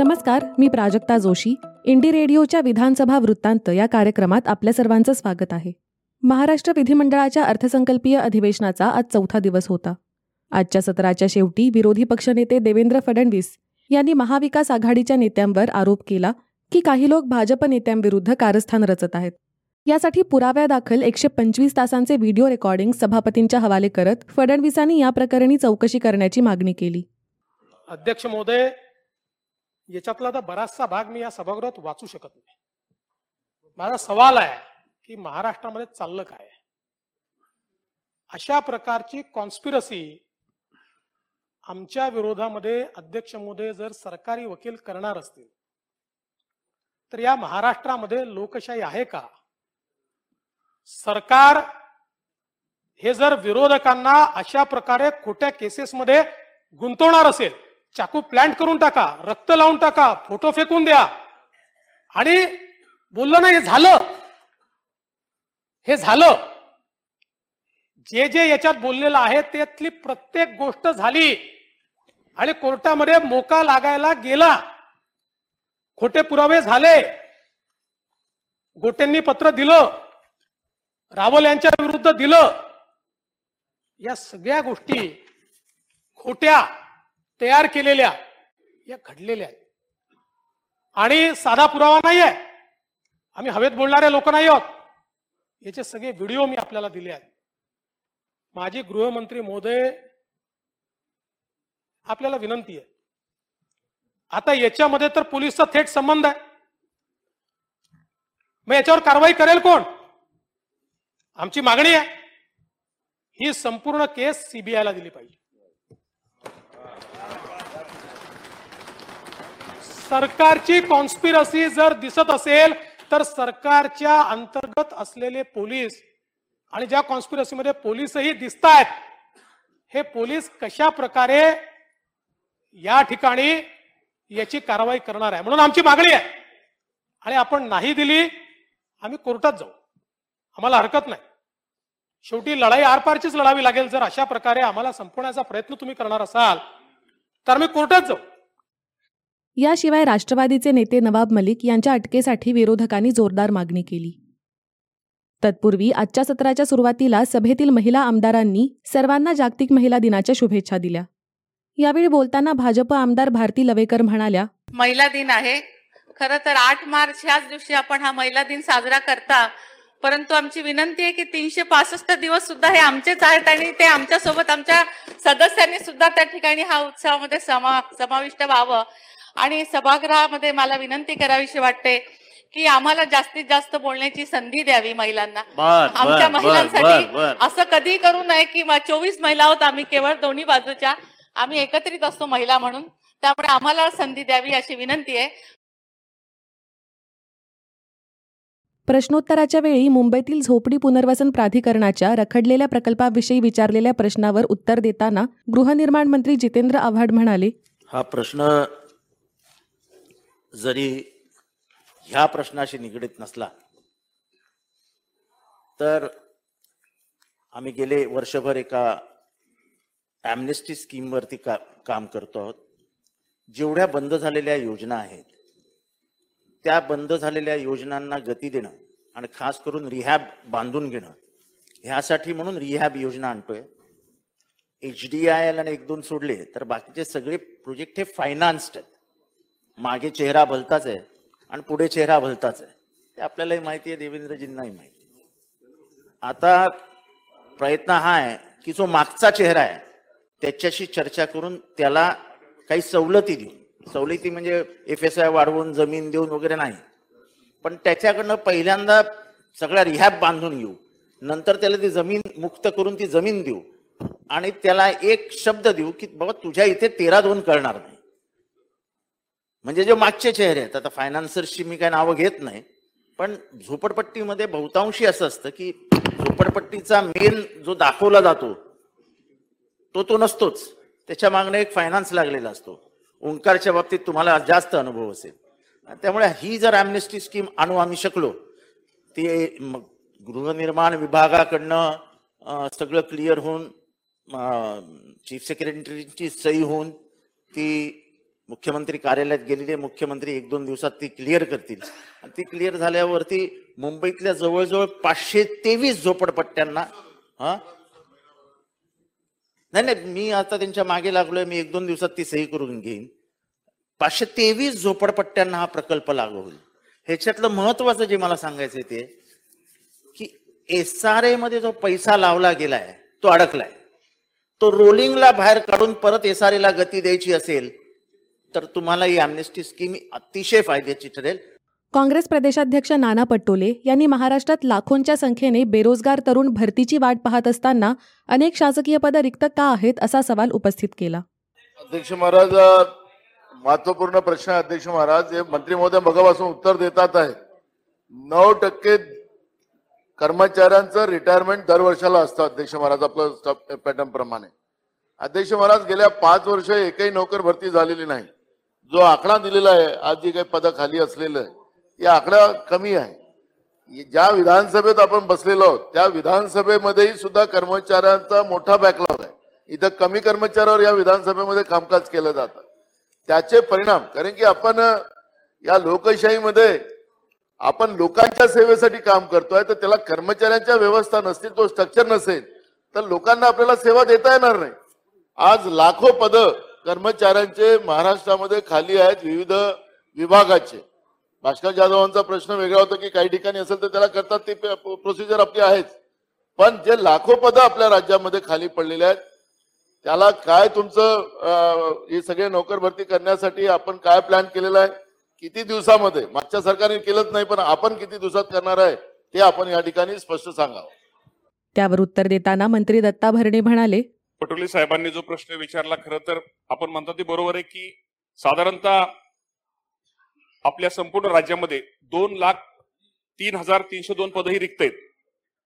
नमस्कार मी प्राजक्ता जोशी. इंडी रेडिओच्या विधानसभा वृत्तांत या कार्यक्रमात आपल्या सर्वांचं स्वागत आहे. महाराष्ट्र विधिमंडळाच्या अर्थसंकल्पीय अधिवेशनाचा आज चौथा दिवस होता. आजच्या सत्राच्या शेवटी विरोधी पक्षनेते देवेंद्र फडणवीस यांनी महाविकास आघाडीच्या नेत्यांवर आरोप केला की काही लोक भाजप नेत्यांविरुद्ध कारस्थान रचत आहेत. यासाठी पुराव्यादाखल एकशे पंचवीस तासांचे व्हिडिओ रेकॉर्डिंग सभापतींच्या हवाले करत फडणवीसांनी या प्रकरणी चौकशी करण्याची मागणी केली. अध्यक्ष महोदय याच्यातला तर बराचसा भाग मी या सभागृहात वाचू शकत नाही. माझा सवाल आहे की महाराष्ट्रामध्ये चाललं काय? अशा प्रकारची कॉन्स्पिरसी आमच्या विरोधामध्ये अध्यक्ष महोदय जर सरकारी वकील करणार असतील तर या महाराष्ट्रामध्ये लोकशाही आहे का? सरकार हे जर विरोधकांना अशा प्रकारे खोट्या केसेसमध्ये गुंतवणार असेल चाकू प्लांट करून टाका रक्त लावून टाका फोटो फेकून द्या. आणि बोललं ना हे झालं. हे झालं. जे जे याच्यात बोललेलं आहे त्यातली प्रत्येक गोष्ट झाली. आणि कोर्टामध्ये मोका लागायला गेला. खोटे पुरावे झाले. गोटेंनी पत्र दिलं. रावल यांच्या विरुद्ध दिलं. या सगळ्या गोष्टी खोट्या. तयार केलेल्या या घडलेल्या आहेत. आणि साधा पुरावा नाही आहे आम्ही हवेत बोलणारे लोक नाही आहोत. याचे सगळे व्हिडिओ मी आपल्याला दिले आहेत. माजी गृहमंत्री महोदय आपल्याला विनंती आहे. आता याच्यामध्ये तर पोलीसचा थेट संबंध आहे. मग याच्यावर कारवाई करेल कोण? आमची मागणी आहे. ही संपूर्ण केस सीबीआयला दिली पाहिजे. सरकारची कॉन्स्पिरसी जर दिसत असेल तर सरकारच्या अंतर्गत असलेले पोलीस आणि ज्या कॉन्स्पिरसीमध्ये पोलीसही दिसत आहेत हे पोलीस कशा प्रकारे या ठिकाणी याची कारवाई करणार आहे? म्हणून आमची मागणी आहे. आणि आपण नाही दिली आम्ही कोर्टात जाऊ. आम्हाला हरकत नाही. शेवटी लढाई आरपारचीच लढावी लागेल जर अशा प्रकारे आम्हाला संपवण्याचा प्रयत्न तुम्ही करणार असाल तर मी कोर्टात जाऊ. याशिवाय राष्ट्रवादीचे नेते नवाब मलिक यांच्या अटकेसाठी विरोधकांनी जोरदार मागणी केली. तत्पूर्वी आजच्या सत्राच्या सुरुवातीला सभेतील महिला आमदारांनी सर्वांना जागतिक महिला दिनाच्या शुभेच्छा दिल्या. यावेळी बोलताना भाजप आमदार भारती लवेकर म्हणाल्या महिला दिन आहे. खरं तर आठ मार्च ह्याच दिवशी आपण हा महिला दिन साजरा करता. परंतु आमची विनंती आहे की तीनशे पासष्ट दिवस सुद्धा हे आमचेच आहेत आणि ते आमच्यासोबत आमच्या सदस्यांनी सुद्धा त्या ठिकाणी हा उत्सवामध्ये समा समाविष्ट व्हावं. आणि सभागृहामध्ये मला विनंती करावीशी वाटते की आम्हाला जास्तीत जास्त बोलण्याची संधी द्यावी महिलांना. आमच्या बर बर महिलांसाठी बर बर. असं कधी करू नये की चोवीस महिला आहोत आम्ही केवळ दोन्ही बाजूच्या आम्ही एकत्रित असतो महिला म्हणून. त्यामुळे आम्हाला संधी द्यावी अशी विनंती आहे. प्रश्नोत्तराच्या वेळी मुंबईतील झोपडी पुनर्वसन प्राधिकरणाच्या रखडलेल्या प्रकल्पाविषयी विचारलेल्या प्रश्नावर उत्तर देताना गृहनिर्माण मंत्री जितेंद्र आव्हाड म्हणाले हा प्रश्न जरी ह्या प्रश्नाशी निगडीत नसला तर आम्ही गेले वर्षभर एका ॲमनेस्टी स्कीमवरती का काम करतो आहोत. जेवढ्या बंद झालेल्या योजना आहेत त्या बंद झालेल्या योजनांना गती देणं आणि खास करून रिहॅब बांधून घेणं ह्यासाठी म्हणून रिहॅब योजना आणतोय. एच डी आय एल आणि एक दोन सोडले तर बाकीचे सगळे प्रोजेक्ट हे फायनान्स्ड आहेत. मागे चेहरा भलताच आहे आणि पुढे चेहरा भलताच आहे. ते आपल्यालाही माहिती आहे देवेंद्रजींनाही माहिती आता प्रयत्न हा आहे की जो मागचा चेहरा आहे त्याच्याशी चर्चा करून त्याला काही सवलती देऊ. सवलती म्हणजे एफ एस आय वाढवून जमीन देऊन वगैरे नाही. पण त्याच्याकडनं पहिल्यांदा सगळा रिहॅब बांधून येऊ नंतर त्याला ती जमीन मुक्त करून ती जमीन देऊ. आणि त्याला एक शब्द देऊ की बाबा तुझ्या इथे तेरा दोन करणार नाही. म्हणजे जे मागचे चेहरे आहेत आता फायनान्सर्सची मी काय नावं घेत नाही पण झोपडपट्टीमध्ये बहुतांशी असं असतं की झोपडपट्टीचा मेन जो दाखवला जातो तो तो नसतोच. त्याच्या मागणं एक फायनान्स लागलेला असतो. ओंकारच्या बाबतीत तुम्हाला जास्त अनुभव असेल. त्यामुळे ही जर ॲमनेस्टी स्कीम आणू आम्ही शकलो ती मग गृहनिर्माण विभागाकडनं सगळं क्लिअर होऊन चीफ सेक्रेटरीची सही होऊन ती मुख्यमंत्री कार्यालयात गेलेले मुख्यमंत्री एक दोन दिवसात ती क्लिअर करतील. आणि ती क्लिअर झाल्यावरती मुंबईतल्या जवळजवळ पाचशे तेवीस झोपडपट्ट्यांना हा? नाही नाही मी आता त्यांच्या मागे लागलोय मी एक दोन दिवसात ती सही करून घेईन. पाचशे तेवीस झोपडपट्ट्यांना हा प्रकल्प लागू होईल. ह्याच्यातलं महत्वाचं जे मला सांगायचं ते की एस आर ए मध्ये जो पैसा लावला गेलाय तो अडकलाय. तो रोलिंगला बाहेर काढून परत एस आर ला गती द्यायची असेल तर तुम्हाला ही अमनेस्टी स्कीम अतिशय फायद्याची ठरेल. काँग्रेस प्रदेशाध्यक्ष नाना पटोले यांनी महाराष्ट्रात लाखोंच्या संख्येने बेरोजगार तरुण भरतीची वाट पाहत असताना अनेक शासकीय पदं रिक्त का आहेत असा सवाल उपस्थित केला. अध्यक्ष महाराज महत्त्वपूर्ण प्रश्न आहे अध्यक्ष महाराज. हे मंत्री महोदय मगापासून उत्तर देतात आहे. नऊ टक्के कर्मचाऱ्यांचं रिटायरमेंट दरवर्षाला असतं अध्यक्ष महाराज आपलं पॅटर्न प्रमाणे. अध्यक्ष महाराज गेल्या पाच वर्ष एकही नोकर भरती झालेली नाही. जो आकडा दिलेला आहे आज जी काही पदं खाली असलेलं आहे या आकडा कमी आहे. ज्या विधानसभेत आपण बसलेलो आहोत त्या विधानसभेमध्येही सुद्धा कर्मचाऱ्यांचा मोठा बॅकलॉग आहे. इथं कमी कर्मचाऱ्यावर या विधानसभेमध्ये कामकाज केलं जातं. त्याचे परिणाम कारण की आपण या लोकशाहीमध्ये आपण लोकांच्या सेवेसाठी काम करतोय तर त्याला कर्मचाऱ्यांच्या व्यवस्था नसतील तो स्ट्रक्चर नसेल तर लोकांना आपल्याला सेवा देता येणार नाही. आज लाखो पद कर्मचाऱ्यांचे महाराष्ट्रामध्ये खाली आहेत विविध विभागाचे. भास्कर जाधवांचा प्रश्न वेगळा होता की काही ठिकाणी असेल तर त्याला करतात ती प्रोसिजर आपली आहेच. पण जे लाखो पद आपल्या राज्यामध्ये खाली पडलेले आहेत त्याला काय तुमचं हे सगळे नोकर भरती करण्यासाठी आपण काय प्लॅन केलेला आहे? किती दिवसामध्ये? मागच्या सरकारने केलंच नाही पण आपण किती दिवसात करणार आहे ते आपण या ठिकाणी स्पष्ट सांगावं. त्यावर उत्तर देताना मंत्री दत्ता भरणे म्हणाले पटोले साहेबांनी जो प्रश्न विचारला खरं तर आपण म्हणतो ते बरोबर आहे की साधारणतः आपल्या संपूर्ण राज्यामध्ये दोन लाख तीन हजार तीनशे दोन पदही रिक्त आहेत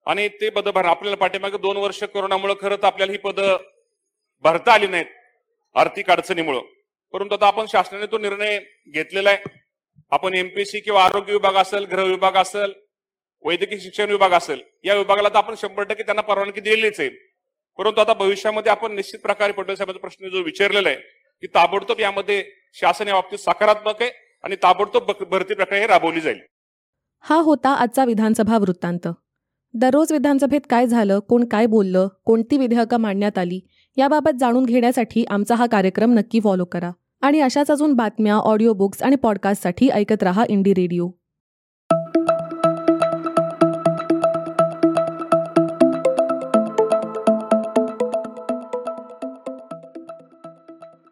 आणि ते पद भर आपल्याला पाठीमागे दोन वर्ष कोरोनामुळे खरं तर आपल्याला ही पदं भरता आली नाहीत आर्थिक अडचणीमुळं. परंतु आता आपण शासनाने तो निर्णय घेतलेला आहे. आपण एमपीसी किंवा आरोग्य विभाग असेल गृह विभाग असेल वैद्यकीय शिक्षण विभाग असेल या विभागाला तर आपण शंभर टक्के त्यांना परवानगी दिलेलीच आहे. परंतु आता भविष्यामध्ये आपण निश्चित प्रकारे पटेल साहेबांचा प्रश्न जो विचारलेला आहे की ताबडतोब यामध्ये शासन या बाबतीत सकारात्मक आहे आणि ताबडतोब भरती प्रक्रिया राबवली जाईल. हा होता आजचा विधानसभा वृत्तांत. दररोज विधानसभेत काय झालं कोण काय बोललं कोणती विधेयकं मांडण्यात आली याबाबत जाणून घेण्यासाठी आमचा हा कार्यक्रम नक्की फॉलो करा. आणि अशाच अजून बातम्या ऑडिओ बुक्स आणि पॉडकास्टसाठी ऐकत रहा इंडी रेडिओ.